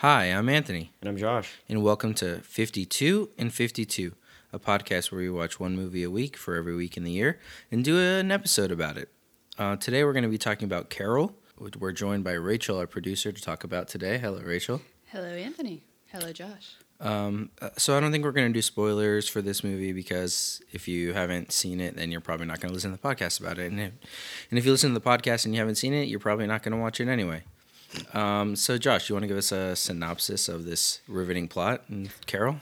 Hi, I'm Anthony, And I'm Josh. and welcome to 52 and 52, a podcast where we watch one movie a week for every week in the year and do an episode about it. Uh, today we're going to be talking about Carol. We're joined by Rachel, our producer, to talk about today. Hello, Rachel. Hello, Anthony. Hello, Josh. Um, uh, so I don't think we're going to do spoilers for this movie because if you haven't seen it, then you're probably not going to listen to the podcast about it. And if, and if you listen to the podcast and you haven't seen it, you're probably not going to watch it anyway. Um, so Josh, you want to give us a synopsis of this riveting plot and Carol?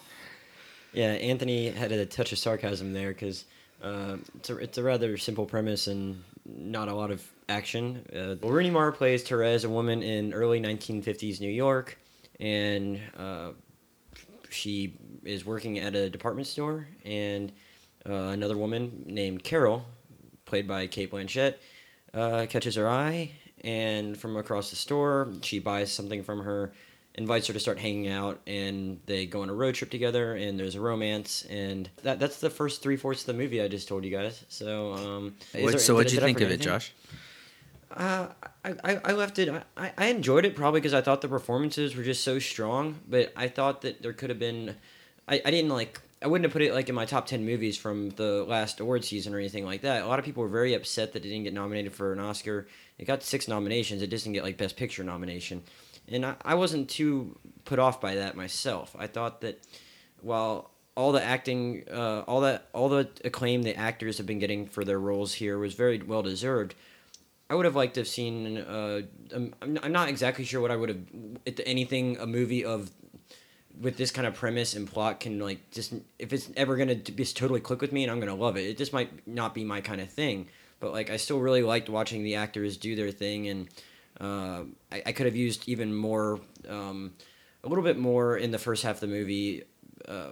Yeah, Anthony had a touch of sarcasm there because uh, it's, a, it's a rather simple premise and not a lot of action. Uh, well, Rooney Mara plays Therese, a woman in early 1950s New York, and uh, she is working at a department store, and uh, another woman named Carol, played by Cate Blanchett, uh, catches her eye, and from across the store, she buys something from her, invites her to start hanging out, and they go on a road trip together, and there's a romance, and that that's the first three fourths of the movie I just told you guys. So, um, What, there- so did- what'd you think of it. Josh? Uh, I, I, I left it. I, I enjoyed it probably because I thought the performances were just so strong. But I thought that there could have been. I, I didn't like. I wouldn't have put it like in my top ten movies from the last award season or anything like that. A lot of people were very upset that it didn't get nominated for an Oscar. It got six nominations. It didn't get like Best Picture nomination, and I, I wasn't too put off by that myself. I thought that while all the acting, uh, all that, all the acclaim the actors have been getting for their roles here was very well deserved. I would have liked to have seen. Uh, um, I'm, I'm not exactly sure what I would have. Anything, a movie of with this kind of premise and plot can like just if it's ever gonna just totally click with me and I'm gonna love it. It just might not be my kind of thing, but like I still really liked watching the actors do their thing, and uh, I, I could have used even more, um, a little bit more in the first half of the movie. Uh,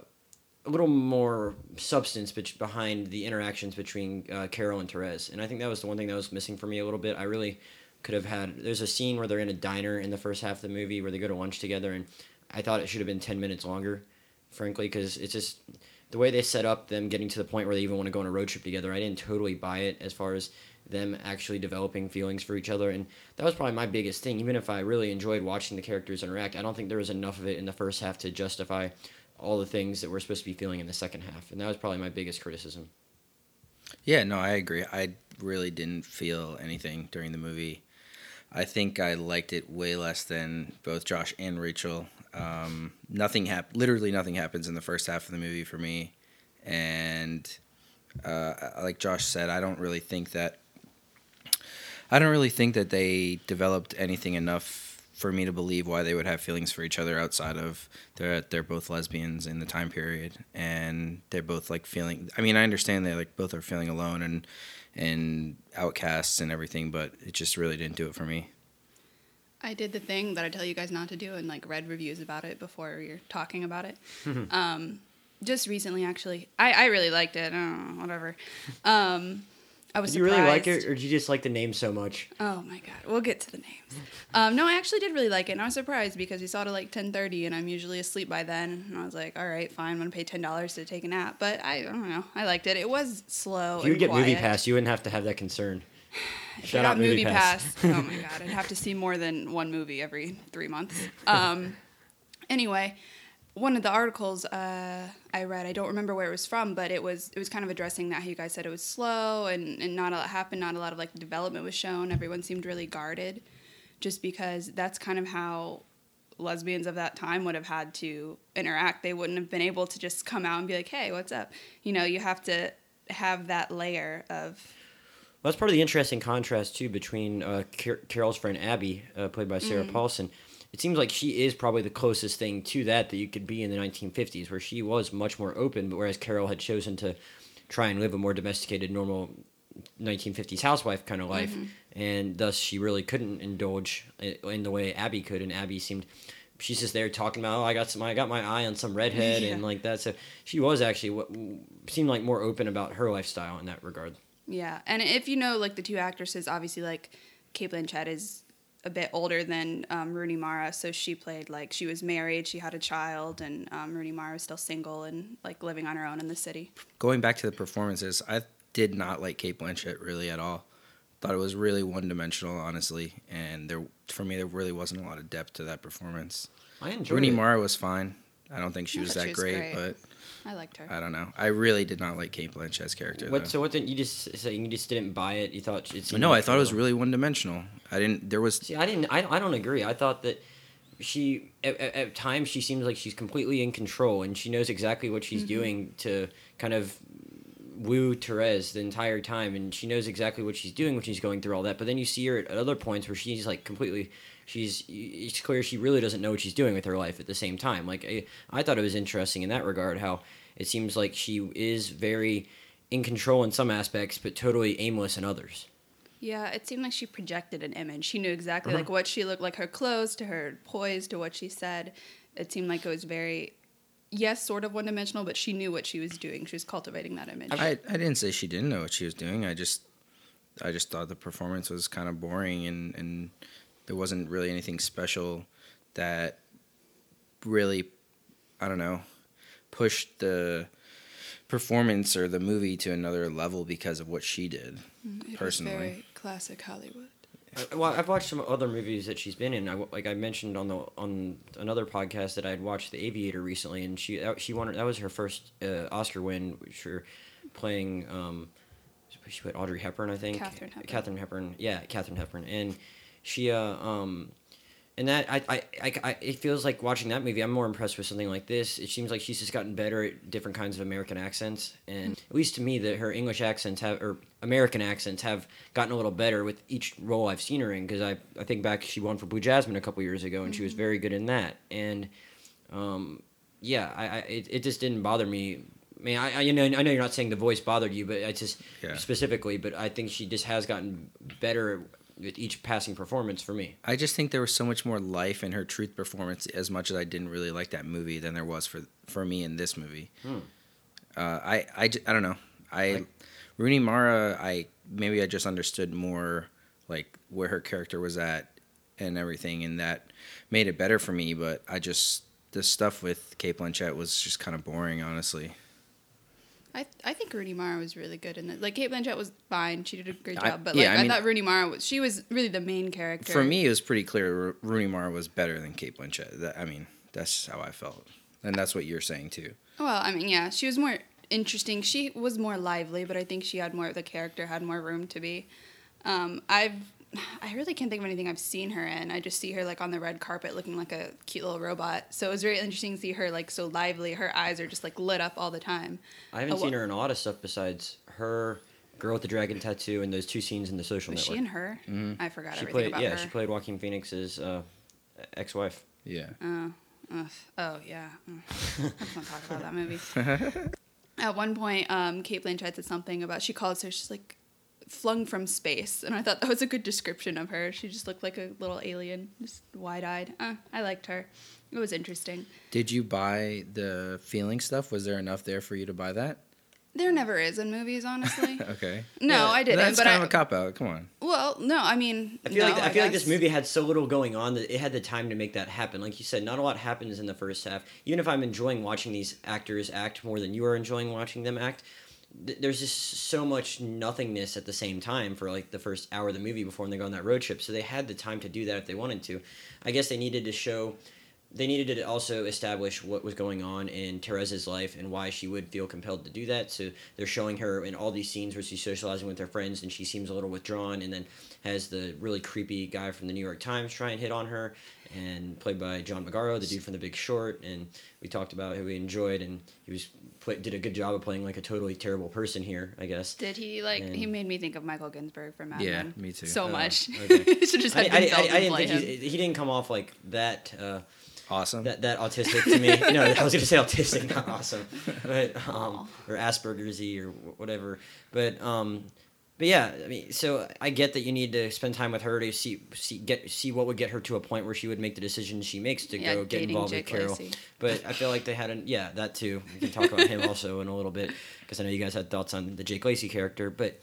a little more substance bet- behind the interactions between uh, Carol and Therese, and I think that was the one thing that was missing for me a little bit. I really could have had. There's a scene where they're in a diner in the first half of the movie where they go to lunch together, and I thought it should have been ten minutes longer, frankly, because it's just the way they set up them getting to the point where they even want to go on a road trip together. I didn't totally buy it as far as them actually developing feelings for each other, and that was probably my biggest thing. Even if I really enjoyed watching the characters interact, I don't think there was enough of it in the first half to justify all the things that we're supposed to be feeling in the second half, and that was probably my biggest criticism. Yeah, no, I agree. I really didn't feel anything during the movie. I think I liked it way less than both Josh and Rachel. Um, nothing hap- literally nothing happens in the first half of the movie for me, and uh, like Josh said, I don't really think that I don't really think that they developed anything enough for me to believe why they would have feelings for each other outside of they're they're both lesbians in the time period and they're both like feeling I mean I understand they like both are feeling alone and and outcasts and everything but it just really didn't do it for me. I did the thing that I tell you guys not to do and like read reviews about it before you're talking about it. um, just recently, actually, I, I really liked it. I don't know, whatever. Um, I was Did you really like it, or did you just like the name so much? Oh my god, we'll get to the names. Um, no, I actually did really like it, and I was surprised because we saw it at like ten thirty, and I'm usually asleep by then. And I was like, all right, fine, I'm gonna pay ten dollars to take a nap. But I, I don't know, I liked it. It was slow. If you would get Movie. Pass, you wouldn't have to have that concern. If Shout I got Movie Movie Pass. Pass. oh my god, I'd have to see more than one movie every three months. Um, anyway, one of the articles uh, I read, I don't remember where it was from, but it was it was kind of addressing that. How you guys said it was slow and, and not a lot happened, not a lot of like development was shown. Everyone seemed really guarded, just because that's kind of how lesbians of that time would have had to interact. They wouldn't have been able to just come out and be like, "Hey, what's up?" You know, you have to have that layer of Well, that's part of the interesting contrast too between uh, Car- Carol's friend Abby, uh, played by Sarah Paulson. It seems like she is probably the closest thing to that that you could be in the 1950s, where she was much more open, but whereas Carol had chosen to try and live a more domesticated, normal 1950s housewife kind of life, and thus she really couldn't indulge in the way Abby could, and Abby seemed. She's just there talking about, oh, I got some, I got my eye on some redhead, Yeah. and like that. So she was actually what seemed like more open about her lifestyle in that regard. Yeah, and if you know like the two actresses, obviously like Cate Blanchett is a bit older than um, Rooney Mara, so she played like she was married, she had a child, and um, Rooney Mara was still single and like living on her own in the city. Going back to the performances, I did not like Cate Blanchett really at all. thought it was really one dimensional, honestly, and there for me there really wasn't a lot of depth to that performance. I enjoyed Rooney it. Mara was fine. I don't think she was that she was great, great. but I liked her. I don't know. I really did not like Cate Blanchett's character. What? though. So what? Did you just say? You just didn't buy it. You thought it. seemed no, I thought it was really one dimensional. I didn't. There was See, I didn't. I, I don't agree. I thought that she at, at, at times she seems like she's completely in control and she knows exactly what she's mm-hmm. doing to kind of woo Therese the entire time, and she knows exactly what she's doing when she's going through all that. But then you see her at other points where she's like completely. She's. It's clear she really doesn't know what she's doing with her life at the same time. Like I, I thought it was interesting in that regard how it seems like she is very in control in some aspects, but totally aimless in others. Yeah, it seemed like she projected an image. She knew exactly Uh-huh. like what she looked like, her clothes to her poise to what she said. It seemed like it was very, yes, sort of one dimensional, but she knew what she was doing. She was cultivating that image. I, I didn't say she didn't know what she was doing. I just I just thought the performance was kind of boring and and there wasn't really anything special that really I don't know pushed the performance or the movie to another level because of what she did. It was personally. very classic Hollywood. I- Well, I've watched some other movies that she's been in. I, like I mentioned on the on another podcast that I had watched The Aviator recently, and she that, she won that was her first uh, Oscar win for playing. Um, she played Audrey Hepburn, I think. Katharine Hepburn. Katharine Hepburn, yeah, Katharine Hepburn, and she uh, um, and that I, I, I, I it feels like watching that movie. I'm more impressed with something like this. It seems like she's just gotten better at different kinds of American accents, and at least to me, that her English accents have or American accents have gotten a little better with each role I've seen her in. Because I, I think back she won for Blue Jasmine a couple years ago, and she was very good in that. And, um, yeah, I, I it, it just didn't bother me. I mean, I, I you know I know you're not saying the voice bothered you, but I just Yeah. specifically, but I think she just has gotten better with each passing performance for me. I just think there was so much more life in her truth performance as much as I didn't really like that movie than there was for for me in this movie. Hmm. Uh, I, I, I don't know. I Like- Rooney Mara, I maybe I just understood more like where her character was at and everything, and that made it better for me. But I just the stuff with Cate Blanchett was just kind of boring, honestly. I, I think Rooney Mara was really good in it. Like Cate Blanchett was fine; she did a great I- job. But yeah, like I I, mean- thought Rooney Mara was she was really the main character. For me, it was pretty clear Ro- Rooney Mara was better than Cate Blanchett. That, I mean, that's how I felt, and that's what you're saying too. Well, I mean, yeah, she was more interesting. She was more lively, but I think she had more of the character, had more room to be. Um, I've, I really can't think of anything I've seen her in. I just see her like on the red carpet looking like a cute little robot. So it was very interesting to see her like so lively. Her eyes are just like lit up all the time. I haven't Oh, seen wha- her in a lot of stuff besides her girl with the dragon tattoo and those two scenes in the social Was she and in her? Mhm. I forgot she everything played about yeah, her. she played Joaquin Phoenix's uh, ex-wife. Yeah. Oh, ugh. oh yeah. Mm. Let's not talk about that movie. At one point, um, Cate Blanchett said something about she calls her she's like flung from space, and I thought that was a good description of her. She just looked like a little alien, just wide eyed. Uh, I liked her. It was interesting. Did you buy the feeling stuff? Was there enough there for you to buy that? There never is in movies, honestly. Okay. No, Yeah, I didn't. That's but kind I, of a cop out. Come on. well, no, I mean, I feel no, like I feel like this movie had so little going on that it had the time to make that happen. Like you said, not a lot happens in the first half. Even if I'm enjoying watching these actors act more than you are enjoying watching them act, th- there's just so much nothingness at the same time for like the first hour of the movie before they go on that road trip. So they had the time to do that if they wanted to. I guess they needed to show. They needed to also establish what was going on in Teresa's life and why she would feel compelled to do that. So they're showing her in all these scenes where she's socializing with her friends and she seems a little withdrawn, and then has the really creepy guy from the New York Times try and hit on her, and played by John Magaro, the dude from The Big Short. And we talked about who we enjoyed, and he was play, did a good job of playing like a totally terrible person here, I guess. Did he like? He made me think of Michael Ginsberg from Mad Yeah, Men. me too. So Oh, much. okay. Should just I, have I, I, I didn't play think him. he didn't come off like that. Uh, Awesome. that that autistic to me. no, I was gonna say autistic, not awesome, but um, or Asperger's or whatever. But um, but yeah, I mean, so I get that you need to spend time with her to see see get see what would get her to a point where she would make the decisions she makes to Yeah, go get involved Jake with Carol. Lacy. But I feel like they had an yeah that too. We can talk about him also in a little bit because I know you guys had thoughts on the Jake Lacy character, but.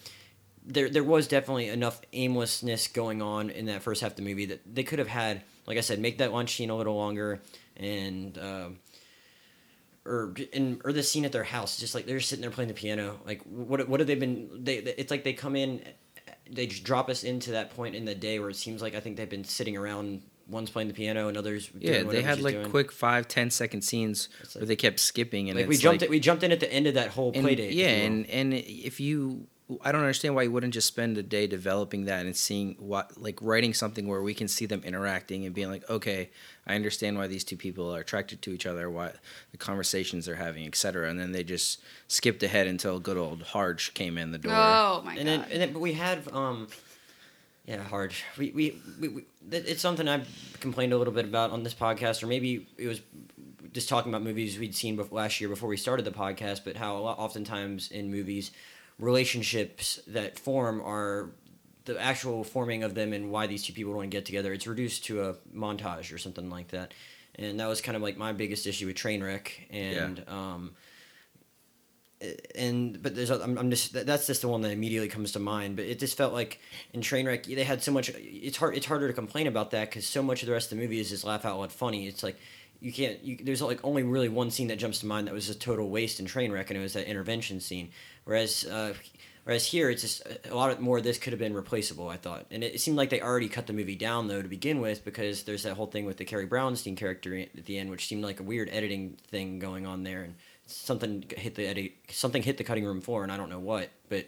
There, there was definitely enough aimlessness going on in that first half of the movie that they could have had, like I said, make that lunch scene a little longer, and um, or in or the scene at their house, just like they're sitting there playing the piano. Like what what have they been? They it's like they come in they just drop us into that point in the day where it seems like I think they've been sitting around. One's playing the piano, and others. doing Yeah, they had like doing. quick five, ten second scenes It's where they kept skipping, and Like we jumped. like, it, we jumped in at the end of that whole play date. yeah, and and if you, I don't understand why you wouldn't just spend a day developing that and seeing what, like writing something where we can see them interacting and being like, okay, I understand why these two people are attracted to each other, why the conversations they're having, etc. And then they just skipped ahead until good old Harge came in the door. Oh my and god. then and then but we had um yeah hard we, we we we it's something i've complained a little bit about on this podcast or maybe it was just talking about movies we'd seen before, last year before we started the podcast but how a lot, oftentimes in movies relationships that form are the actual forming of them and why these two people want to get together. It's reduced to a montage or something like that. And that was kind of like my biggest issue with trainwreck and um and but there's I'm, I'm just that's just the one that immediately comes to mind but it just felt like in trainwreck they had so much it's hard it's harder to complain about that because so much of the rest of the movie is just laugh out loud funny. It's like you can't you, there's like only really one scene that jumps to mind that was a total waste in trainwreck and it was that intervention scene whereas uh, whereas here it's just a lot more of this could have been replaceable I thought and it, it seemed like they already cut the movie down though to begin with because there's that whole thing with the Carrie Brownstein character at the end which seemed like a weird editing thing going on there and something hit the edit, something hit the cutting room floor, and I don't know what. But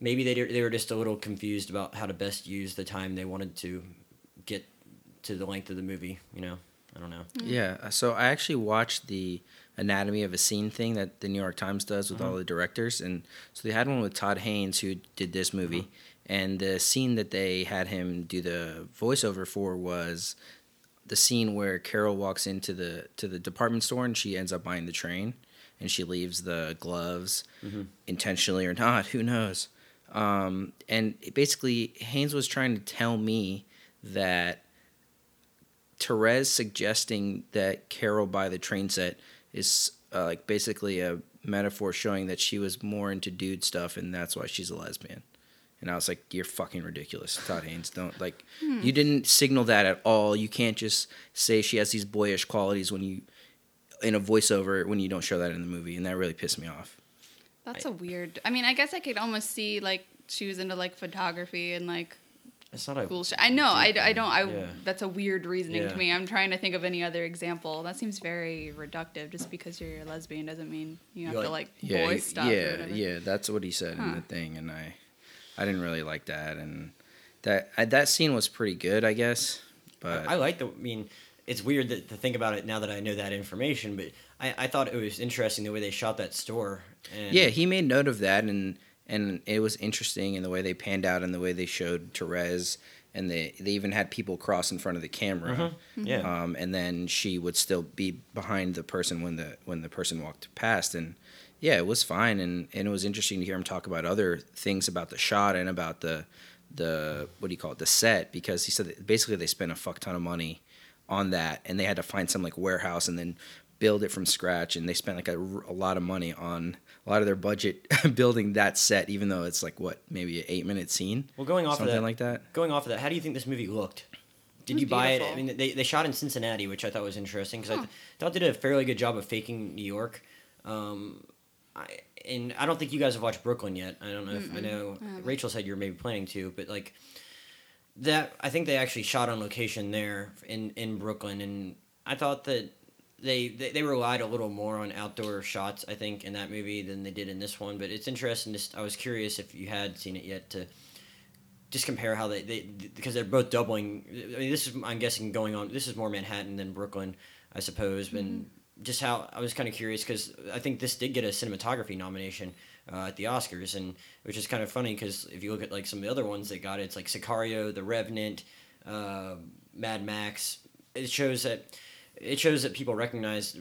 maybe they they were just a little confused about how to best use the time they wanted to get to the length of the movie. You know, I don't know. Yeah, so I actually watched the anatomy of a scene thing that the New York Times does with all uh-huh. the directors, and so they had one with Todd Haynes who did this movie, uh-huh. and the scene that they had him do the voiceover for was the scene where Carol walks into the to the department store and she ends up buying the train, and she leaves the gloves mm-hmm. intentionally or not, who knows. Um, and basically, Haynes was trying to tell me that Therese suggesting that Carol buy the train set is uh, like basically a metaphor showing that she was more into dude stuff and that's why she's a lesbian. And I was like, "You're fucking ridiculous, Todd Haynes. Don't like, you didn't signal that at all. You can't just say she has these boyish qualities when you, in a voiceover, when you don't show that in the movie, and that really pissed me off. That's a weird. I mean, I guess I could almost see like she was into like photography and like It's not a cool shit. I know. I, I don't. I Yeah. that's a weird reasoning Yeah. to me. I'm trying to think of any other example. That seems very reductive. Just because you're a lesbian doesn't mean you have You to like- like Yeah, boy he- stuff. or yeah, whatever. yeah. That's what he said in the thing, and I, I didn't really like that, and that I, that scene was pretty good, I guess, but I like the. I mean, it's weird that, to think about it now that I know that information, but I, I thought it was interesting the way they shot that store. And Yeah, he made note of that, and and it was interesting in the way they panned out and the way they showed Therese, and they they even had people cross in front of the camera, Yeah. um, and then she would still be behind the person when the when the person walked past, and yeah, it was fine, and and it was interesting to hear him talk about other things about the shot and about the the what do you call it the set because he said that basically they spent a fuck ton of money on that and they had to find some like warehouse and then build it from scratch and they spent like a lot of money on a lot of their budget building that set even though it's like what maybe an eight minute scene Well, going off of that, like that going off of that, how do you think this movie looked? Did you buy it? I mean, they, they shot in Cincinnati, which I thought was interesting because I th- thought they did a fairly good job of faking New York. Um, I, and I don't think you guys have watched Brooklyn yet. I don't know if I know. I. Rachel said you're maybe planning to, but like that, I think they actually shot on location there in in Brooklyn, and I thought that. They, they, they relied a little more on outdoor shots, I think, in that movie than they did in this one. But it's interesting. Just I was curious if you had seen it yet to just compare how they, they because they're both doubling. I mean, this is I'm guessing going on. This is more Manhattan than Brooklyn, I suppose. And just how I was kind of curious because I think this did get a cinematography nomination uh, at the Oscars, and which is kind of funny because if you look at like some of the other ones that got it, it's like Sicario, The Revenant, uh, Mad Max. It shows that it shows that people recognize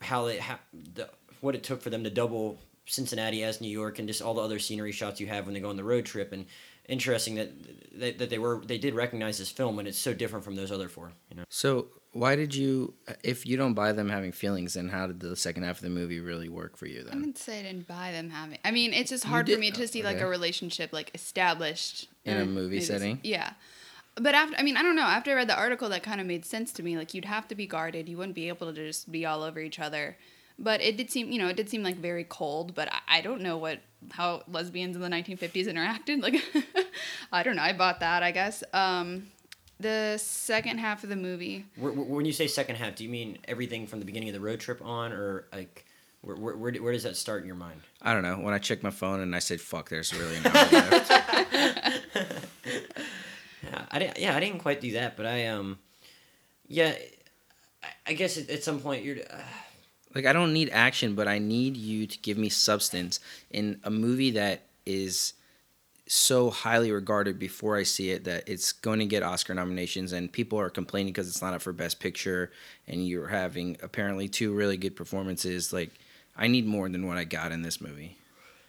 how they ha- the, what it took for them to double Cincinnati as New York and just all the other scenery shots you have when they go on the road trip and interesting that that, that they were they did recognize this film and it's so different from those other four you know so why did you if you don't buy them having feelings then how did the second half of the movie really work for you then I then wouldn't say I didn't buy them having. I mean, it's just hard did- for me oh, to see like a relationship like established In a movie movies. setting? Yeah, but after I mean, I don't know. After I read the article, that kind of made sense to me. Like you'd have to be guarded. You wouldn't be able to just be all over each other. but it did seem, you know, it did seem like very cold. But I, I don't know what how lesbians in the 1950s interacted. Like, I don't know. I bought that, I guess. Um, the second half of the movie. Wh- wh- When you say second half, do you mean everything from the beginning of the road trip on, or like where where, where, where does that start in your mind? I don't know. When I checked my phone and I said, fuck, there's really an hour left. Yeah, I didn't. Yeah, I didn't quite do that, but I um, yeah, I, I guess at, at some point you're. Uh, Like, I don't need action, but I need you to give me substance in a movie that is so highly regarded before I see it that it's going to get Oscar nominations, and people are complaining because it's not up for Best Picture, and you're having apparently two really good performances. Like, I need more than what I got in this movie.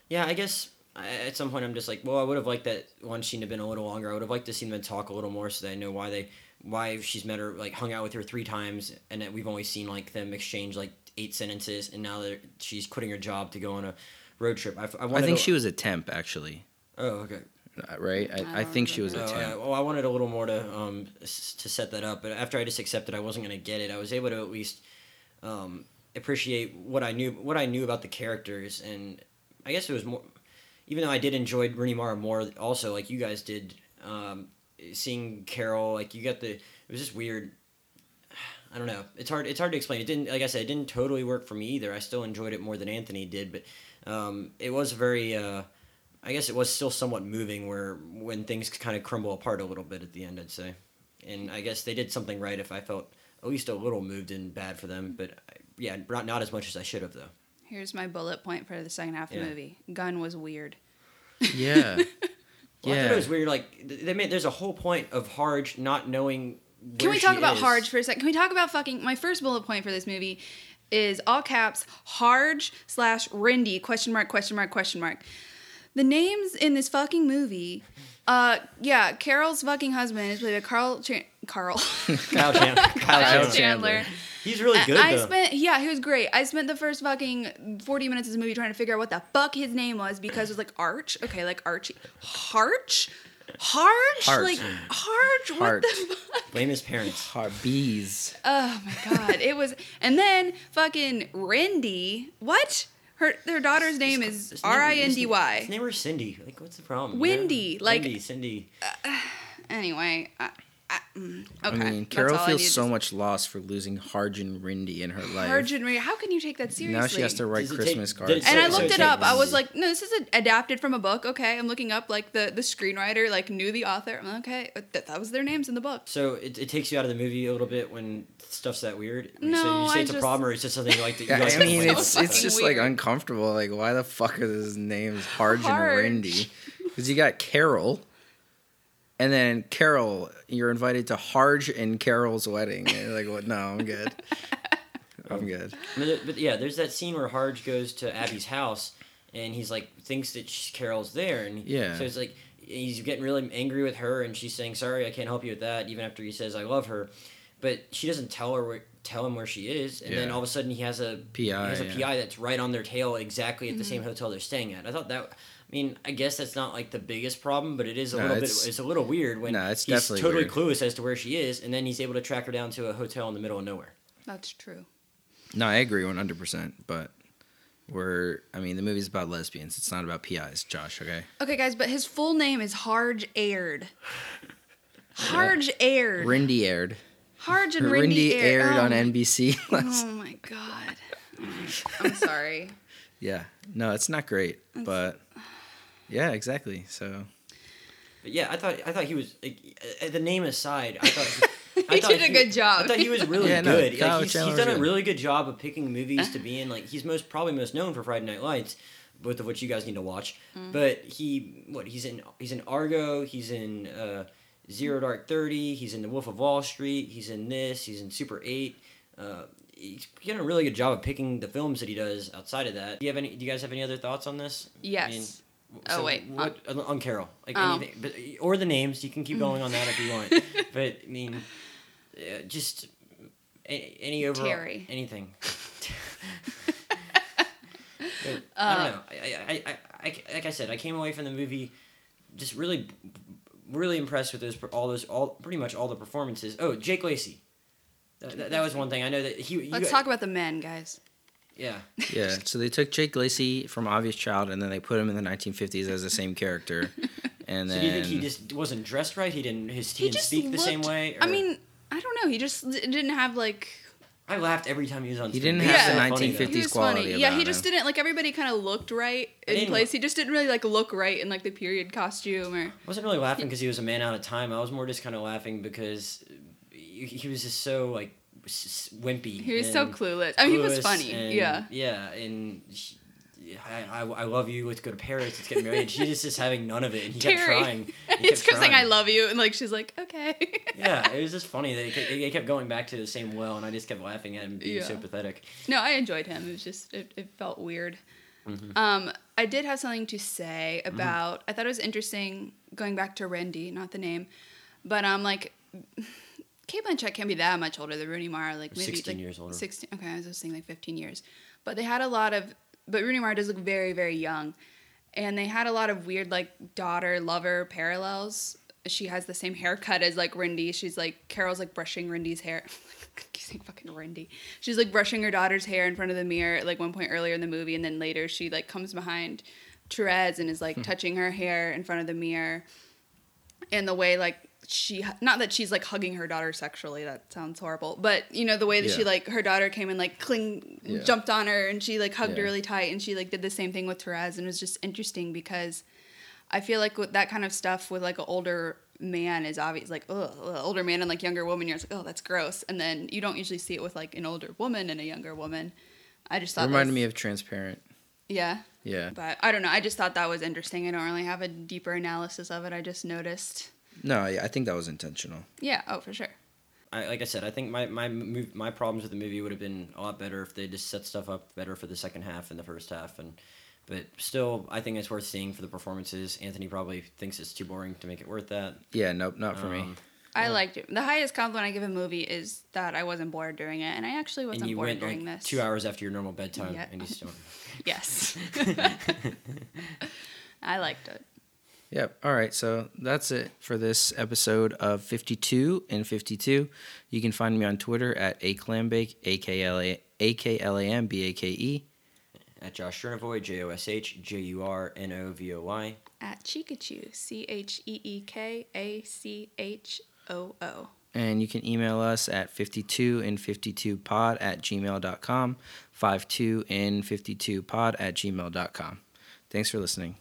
yeah, I guess I, at some point I'm just like, well, I would have liked that one scene to have been a little longer. I would have liked to see them talk a little more so that I know why they why she's met her like hung out with her three times, and that we've only seen like them exchange like eight sentences, and now that she's quitting her job to go on a road trip. I, I, I think to- she was a temp, actually. Oh, okay. Uh, Right? I, I, I think don't she was a Oh, temp. uh, well, I wanted a little more to um s- to set that up, but after I just accepted I wasn't gonna get it, I was able to at least um appreciate what I knew what I knew about the characters, and I guess it was more. Even though I did enjoy Rooney Mara more, also like you guys did, um, seeing Carol, like you got the it was just weird. I don't know. It's hard. It's hard to explain. It didn't, like I said, it didn't totally work for me either. I still enjoyed it more than Anthony did, but um, it was very. Uh, I guess it was still somewhat moving where when things kind of crumble apart a little bit at the end, I'd say. And I guess they did something right if I felt at least a little moved and bad for them, but yeah, not, not as much as I should have though. Here's my bullet point for the second half of Yeah. the movie. Gun was weird. Yeah. Well, I Yeah. thought it was weird. Like th- they made there's a whole point of Harge not knowing. Can where we talk she about is. Harge for a second? Can we talk about fucking my first bullet point for this movie is all caps Harge slash Rindy question mark question mark question mark. The names in this fucking movie, uh, yeah, Carol's fucking husband is played by Carl Chan- Carl Kyle, Chan- Kyle Kyle Chandler. Chandler. He's really good I though. spent yeah, he was great. I spent the first fucking forty minutes of the movie trying to figure out what the fuck his name was because it was like Arch. Okay, like Archie. Harch? Harge? Harge. Like Harge? What the fuck? Blame his parents. Har- bees. Oh my god, it was. And then fucking Rindy. What? Her their daughter's name is name- R I N D His name was Cindy. Like, what's the problem? Windy, like- Windy, Cindy. Uh, anyway, I, I, mm, okay. I mean, Carol all I feels so to- much loss for losing Harge and Rindy in her life. Harge and Rindy. How can you take that seriously? now she has to write Does Christmas take- cards. did it And I So- so looked it take up. I was like, no, this is a, adapted from a book. Okay, I'm looking up like the the screenwriter like knew the author. I'm like, okay, that, that was their names in the book. So it, it takes you out of the movie a little bit when stuff's that weird. so No, you say I it's a problem, or it's just something you like that you Yeah, like. I mean, it's about? it's fucking just like uncomfortable. Like, why the fuck are his names Harge Harge. Rindy? Because you got Carol, and then Carol, you're invited to Harge and Carol's wedding. And you're like, what? No, I'm good. I'm good. But, there- but yeah, there's that scene where Harge goes to Abby's house, and he's like thinks that she's, Carol's there, and Yeah. so it's like he's getting really angry with her, and she's saying, "Sorry, I can't help you with that," even after he says, "I love her," but she doesn't tell her where, tell him where she is, and then all of a sudden he has a PI, he has a yeah. PI that's right on their tail, exactly at the Mm-hmm. same hotel they're staying at. I thought that. I mean, I guess that's not like the biggest problem, but it is a No, little it's- bit. It's a little weird when No, it's he's totally weird. clueless as to where she is, and then he's able to track her down to a hotel in the middle of nowhere. That's true. No, I agree 100%. But we're, I mean, the movie's about lesbians. It's not about PIs, Josh, okay? Okay, guys, but his full name is Harge Aird. Harge Aired. Rindy aired. Harge and Rindy, Rindy aired oh on my- NBC. last- Oh my god. I'm sorry. yeah. No, it's not great. But yeah, exactly. So But yeah, I thought I thought he was like, uh, the name aside. I thought I He thought did a good job. I thought he was really Yeah, good. Kyle like, he's, he's was done a really good job of picking movies to be in. Like he's most probably most known for Friday Night Lights, both of which you guys need to watch. Mm. But he what he's in he's in Argo. He's in uh, Zero Dark Thirty. He's in The Wolf of Wall Street. He's in this. He's in Super Eight. Uh, he's done a really good job of picking the films that he does outside of that. Do you have any? Do you guys have any other thoughts on this? Yes. Oh, wait. What on, on Carol? Like Oh. anything, but or the names. You can keep going on that if you want. but I mean, uh, just any, any overall Terry. anything. But I Uh, don't know. I, I, I, I, like I said, I came away from the movie just really, really impressed with those all those all pretty much all the performances. Oh, Jake Lacy. That, that, that was one thing I know that he. Let's talk about the men, guys. Yeah. Yeah, so they took Jake Lacy from Obvious Child and then they put him in the 1950s as the same character. And So then do you think he just wasn't dressed right? He didn't. His he, He didn't just speak the same looked- way. I mean, I don't know. He just didn't have like. I laughed every time he was on. He didn't It was have the so funny, 1950s quality funny. Yeah, he just him. didn't like everybody kind of looked right in place. He just didn't really like look right in like the period costume or. I wasn't really laughing because he was a man out of time. I was more just kind of laughing because he, he was just so like s- s- wimpy. He was so clueless. I mean, he was funny. and- Yeah. Yeah, and he- I, I, I love you. Let's go to Paris. Let's get married. She just is having none of it, and he kept Terry. trying. He kept saying "I love you" and like she's like, "Okay." Yeah, it was just funny that he kept, kept going back to the same well, and I just kept laughing at him being so pathetic. No, I enjoyed him. It was just it, it felt weird. Mm-hmm. Um, I did have something to say about. I thought it was interesting going back to Randy, not the name, but um, like. Cate Blanchett can't be that much older than Rooney Mara, like maybe 16 like years older. Sixteen. Okay, I was just saying like fifteen years, but they had a lot of. But Rooney Mara does look very very young, and they had a lot of weird like daughter lover parallels. She has the same haircut as like Rindy. She's like Carol's like brushing Rindy's hair. Saying fucking Rindy. She's like brushing her daughter's hair in front of the mirror at like one point earlier in the movie, and then later she like comes behind Therese and is like hmm. touching her hair in front of the mirror. And the way like she not that she's like hugging her daughter sexually that sounds horrible but you know the way that she like her daughter came and like cling Yeah. jumped on her and she like hugged her really tight and she like did the same thing with Therese and it was just interesting because I feel like with that kind of stuff with like an older man is obvious like ugh, older man and like younger woman you're just like oh that's gross and then you don't usually see it with like an older woman and a younger woman I just thought that reminded was- me of Transparent. yeah Yeah. but I don't know I just thought that was interesting I don't really have a deeper analysis of it I just noticed No, I I think that was intentional. yeah oh for sure I, like I said, I think my my my problems with the movie would have been a lot better if they just set stuff up better for the second half and the first half, and but still, I think it's worth seeing for the performances. Anthony probably thinks it's too boring to make it worth that. Yeah, nope, not for me. Um, I Yeah. liked it. The highest compliment I give a movie is that I wasn't bored during it, and I actually wasn't and you bored went during like this. two hours after your normal bedtime, Yeah. and you still. Yes. I liked it. Yep. All right. So that's it for this episode of 52 and 52. You can find me on Twitter at aklambake, A K L A A K L A M B A K E. At Josh Jurnovoy, J O S H J U R N O V O Y. At Cheekachoo, C H E E K A C H O O. And you can email us at 52 and 52 pod at gmail.com, 52 and 52 pod at gmail.com. Thanks for listening.